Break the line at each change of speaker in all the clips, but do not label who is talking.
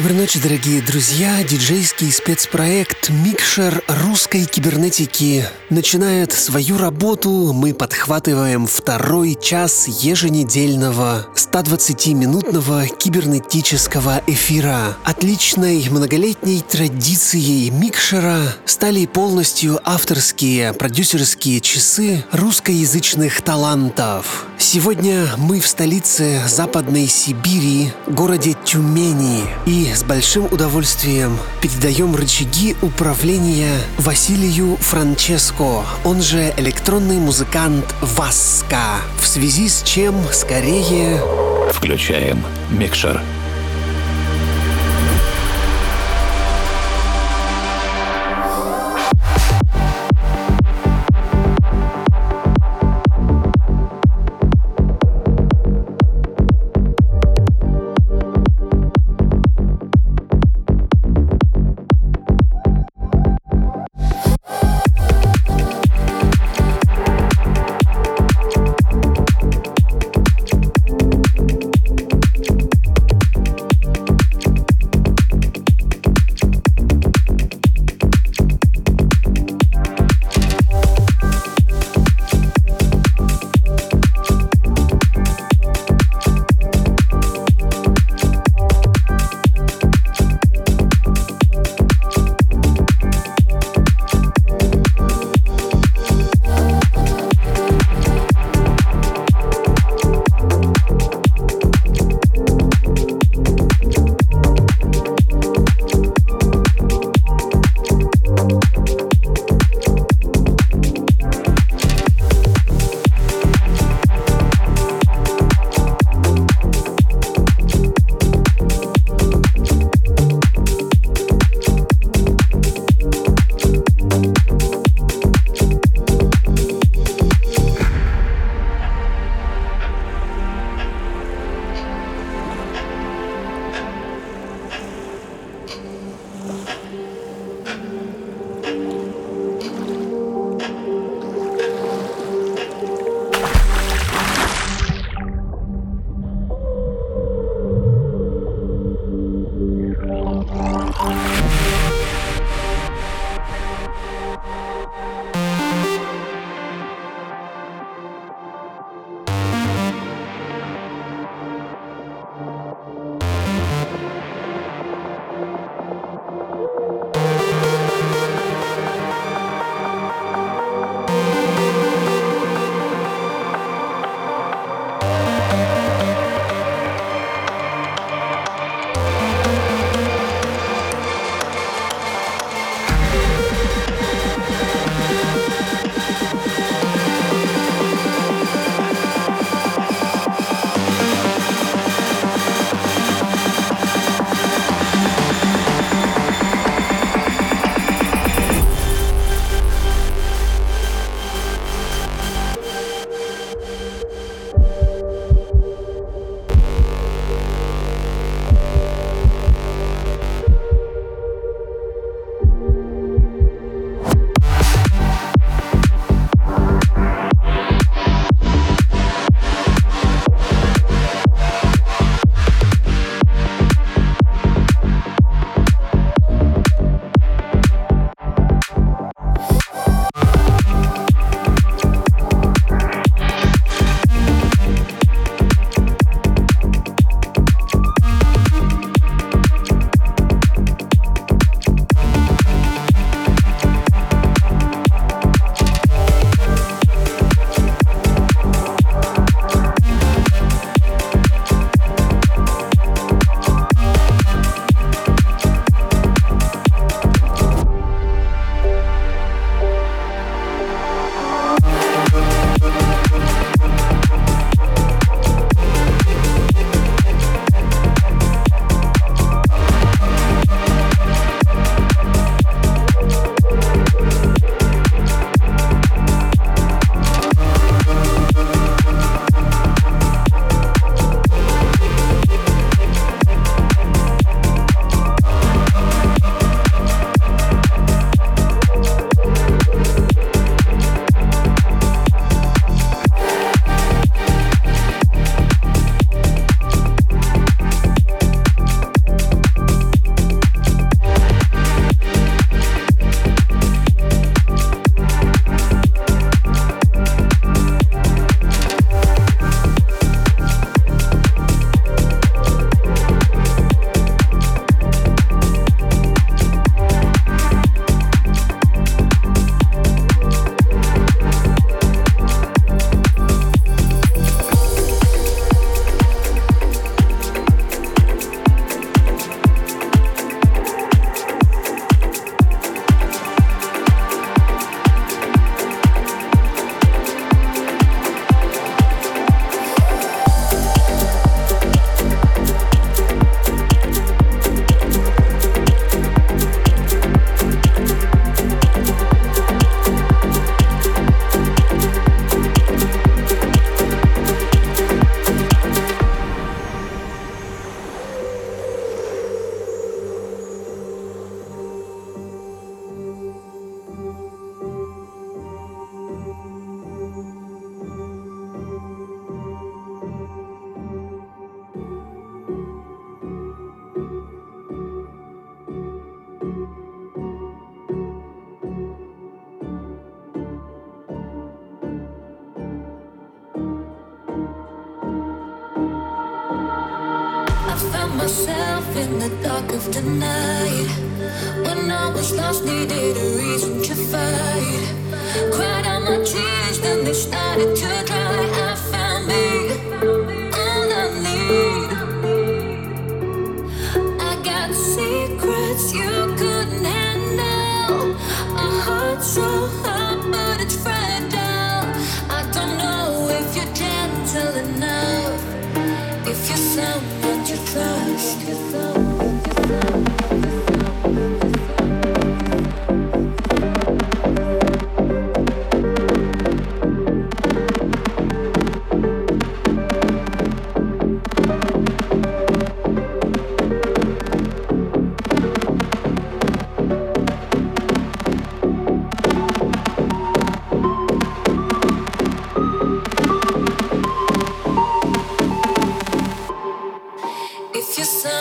Доброй ночи, дорогие друзья! Диджейский спецпроект «Микшер русской кибернетики» начинает свою работу. Мы подхватываем второй час еженедельного 120-минутного кибернетического эфира. Отличной многолетней традицией «Микшера» стали полностью авторские продюсерские часы русскоязычных талантов. Сегодня мы в столице Западной Сибири, городе Тюмени, и с большим удовольствием передаем рычаги управления Василию Франческо, он же электронный музыкант Васка, в связи с чем скорее...
Включаем микшер.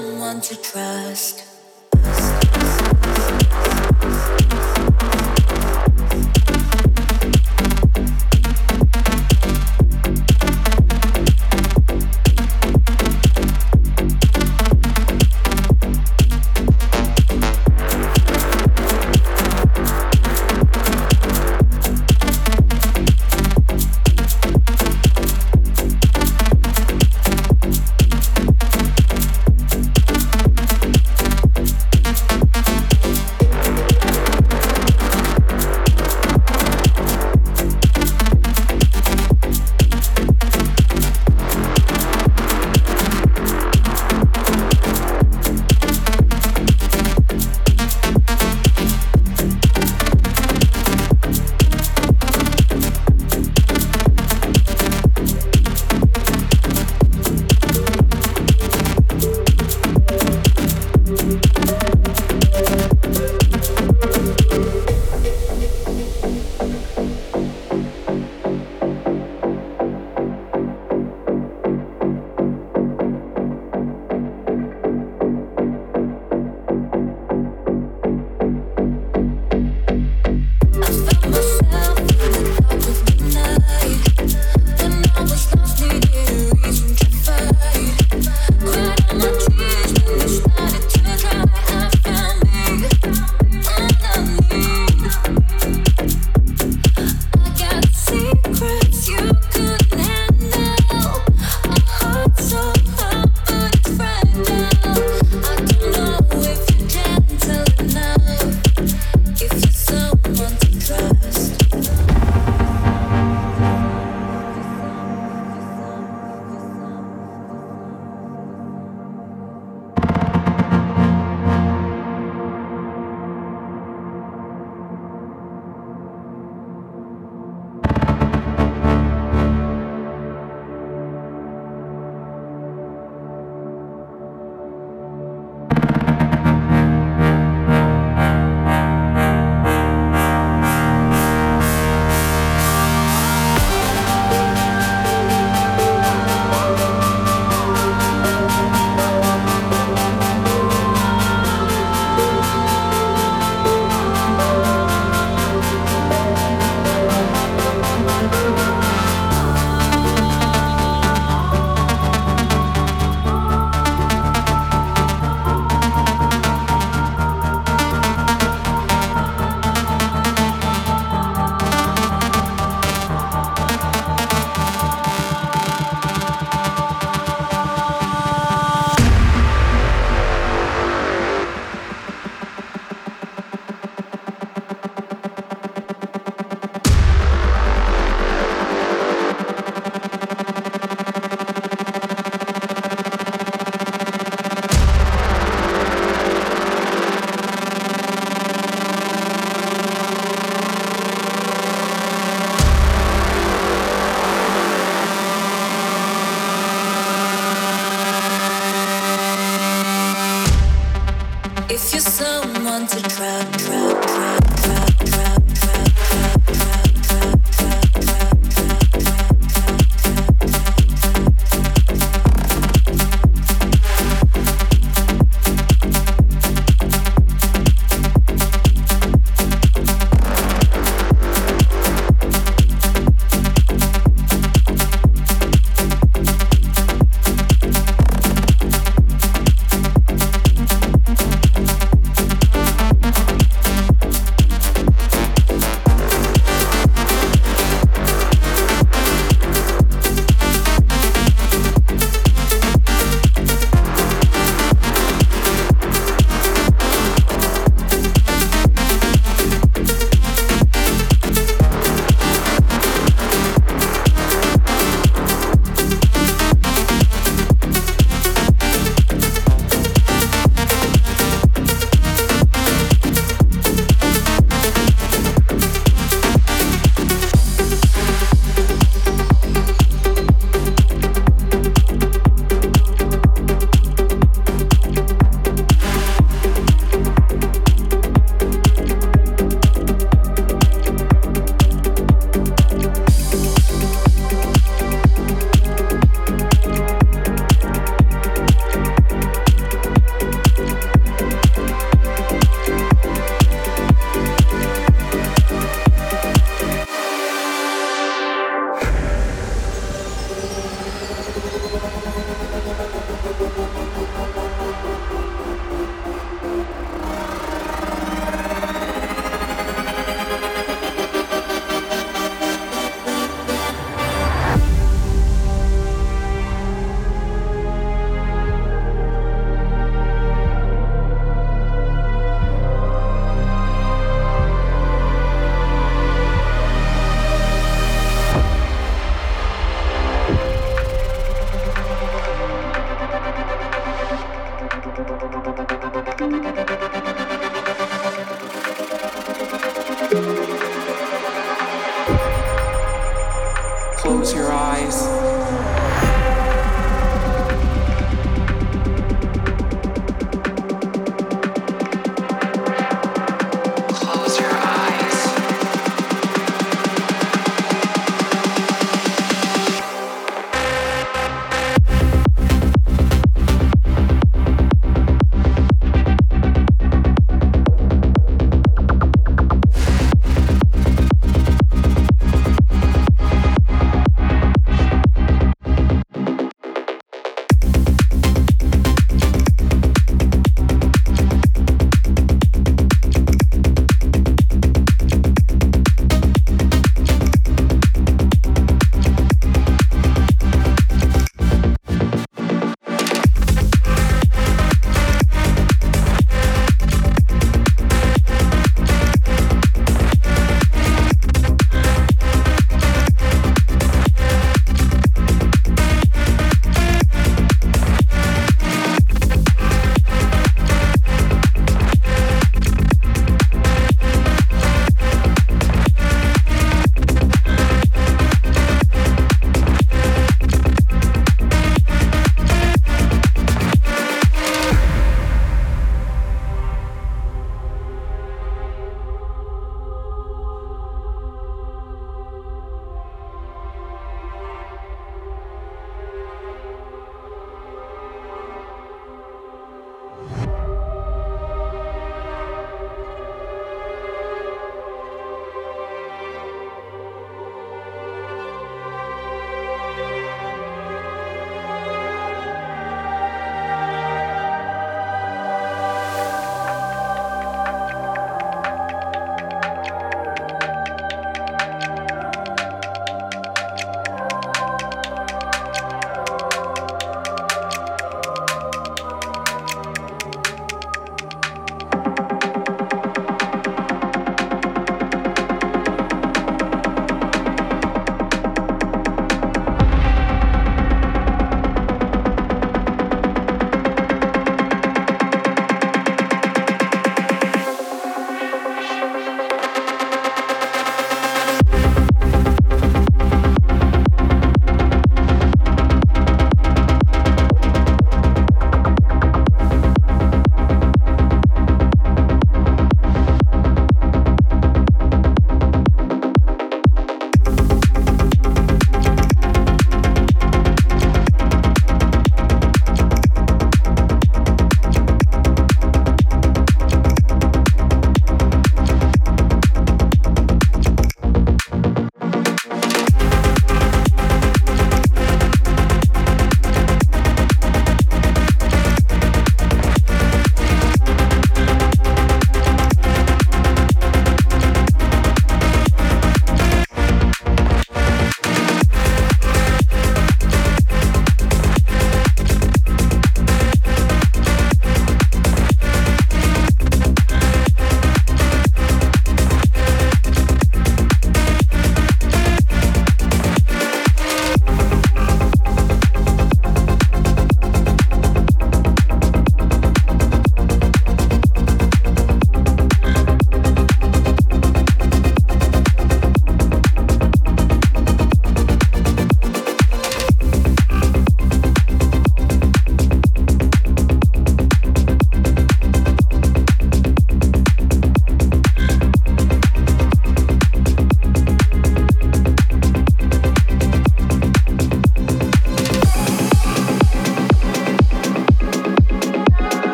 someone to
trust.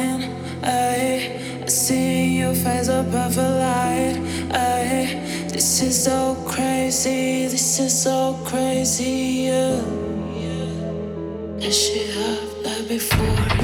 line. I see your face above the light. I this is so crazy. This is so crazy. Yeah. yeah. That shit before.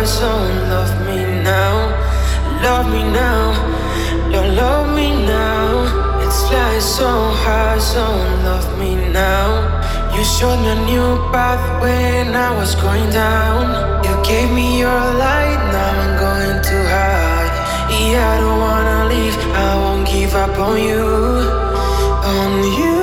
High, so love me now, love me now, Don't love me now. Let's fly so high, so love me now. You showed me a new path when I was going down. You gave me your light, now I'm going too high. Yeah, I don't wanna leave, I won't give up on you, on you.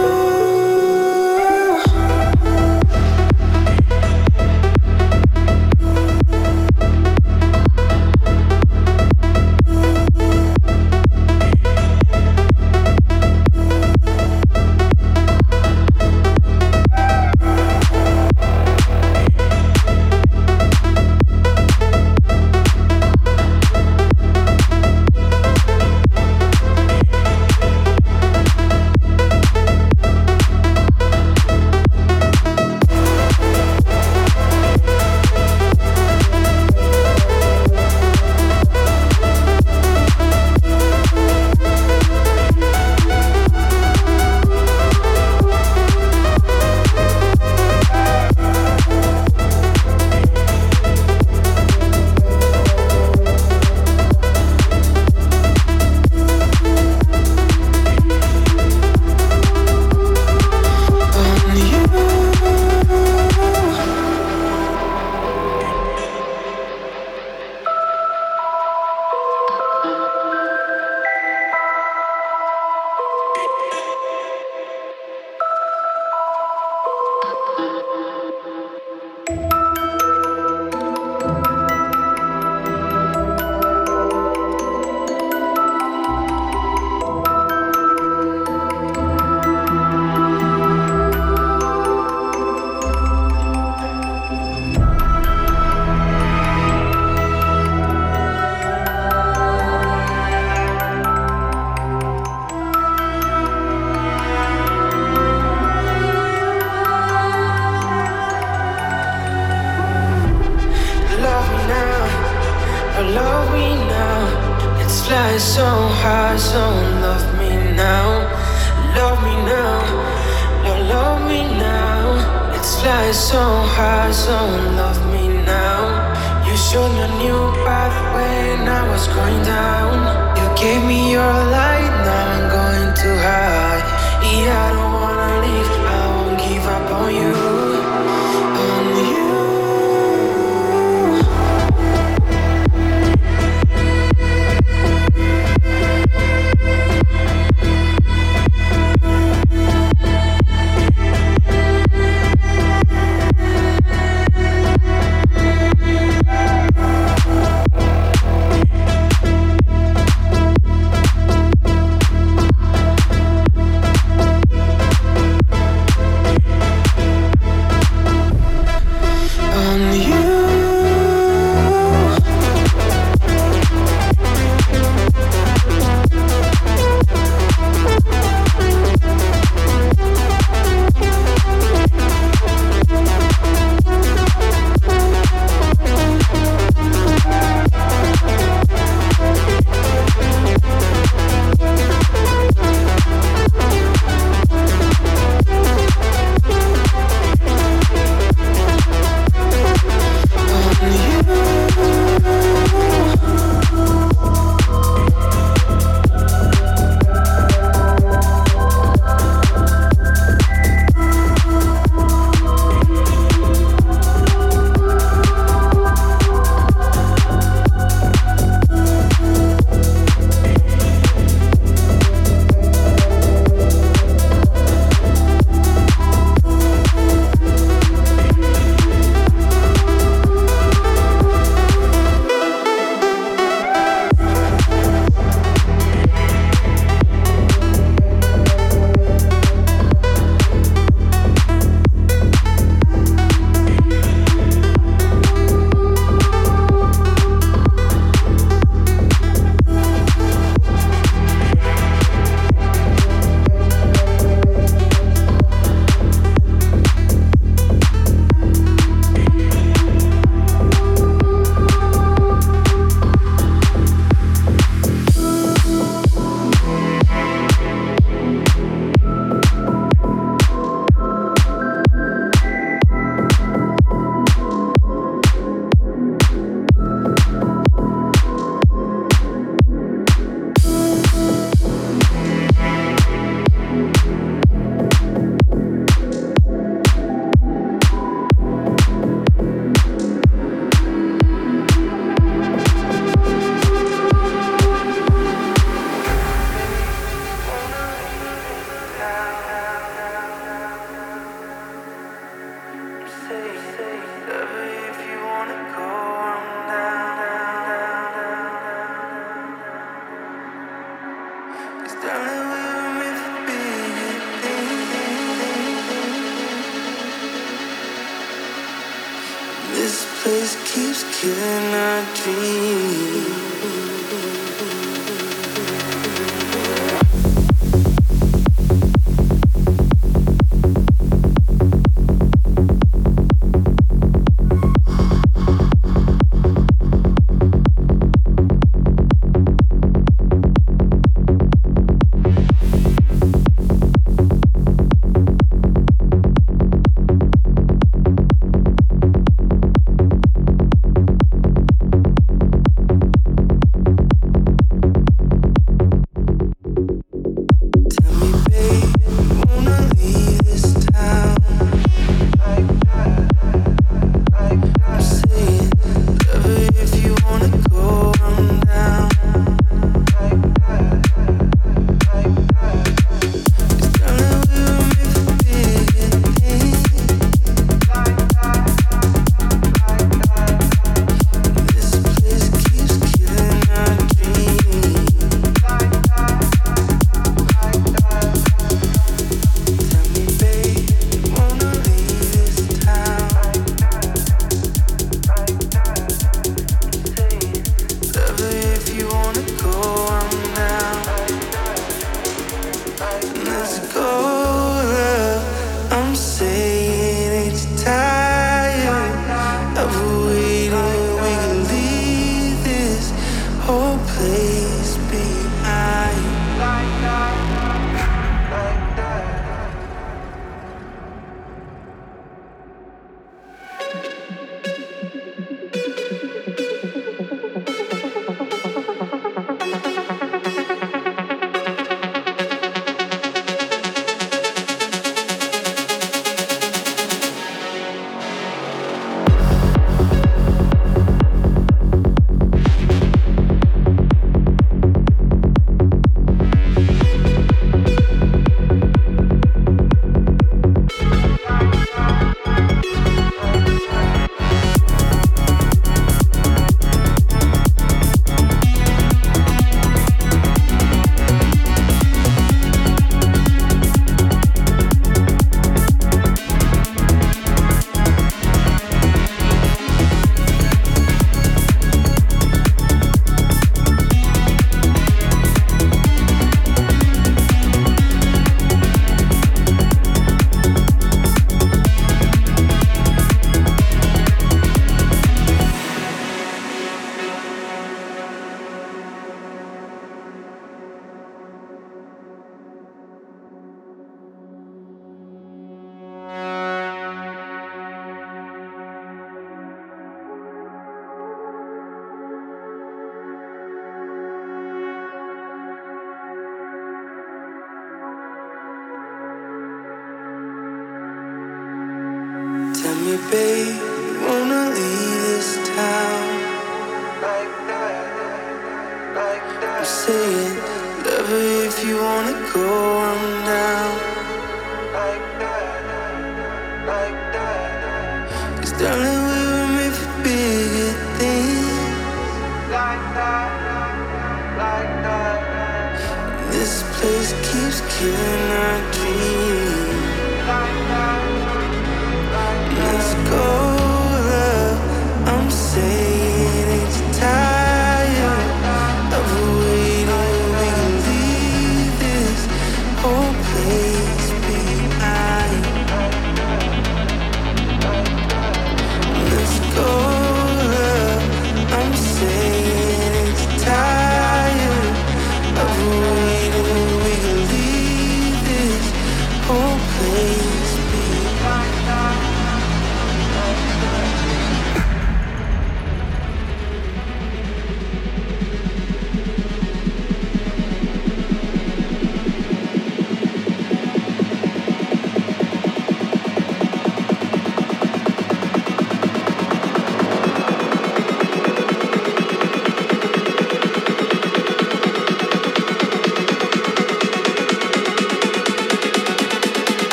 This place keeps killing
our
dreams.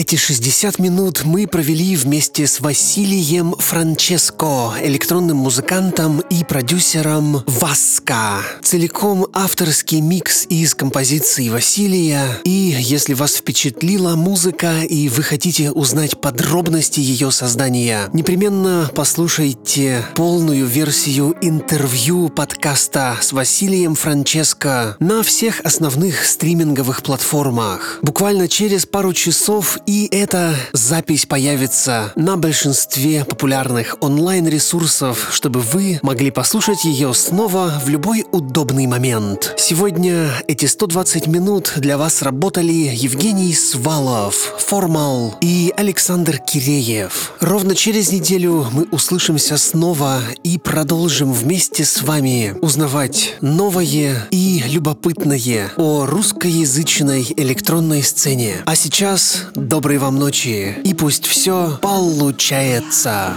Эти 60 минут мы провели вместе с Василием Франческо, электронным музыкантом и продюсером Васка. Целиком авторский микс из композиций Василия. И если вас впечатлила музыка и вы хотите узнать подробности ее создания, непременно послушайте полную версию интервью подкаста с Василием Франческо на всех основных стриминговых платформах. Буквально через пару часов и эта запись появится на большинстве популярных онлайн-ресурсов, чтобы вы могли послушать ее снова в любой удобный момент. Сегодня эти 120 минут для вас работали Евгений Свалов, Формал и Александр Киреев. Ровно через неделю мы услышимся снова и продолжим вместе с вами узнавать новое и любопытное о русскоязычной электронной сцене. А сейчас доброй вам ночи и пусть все получается.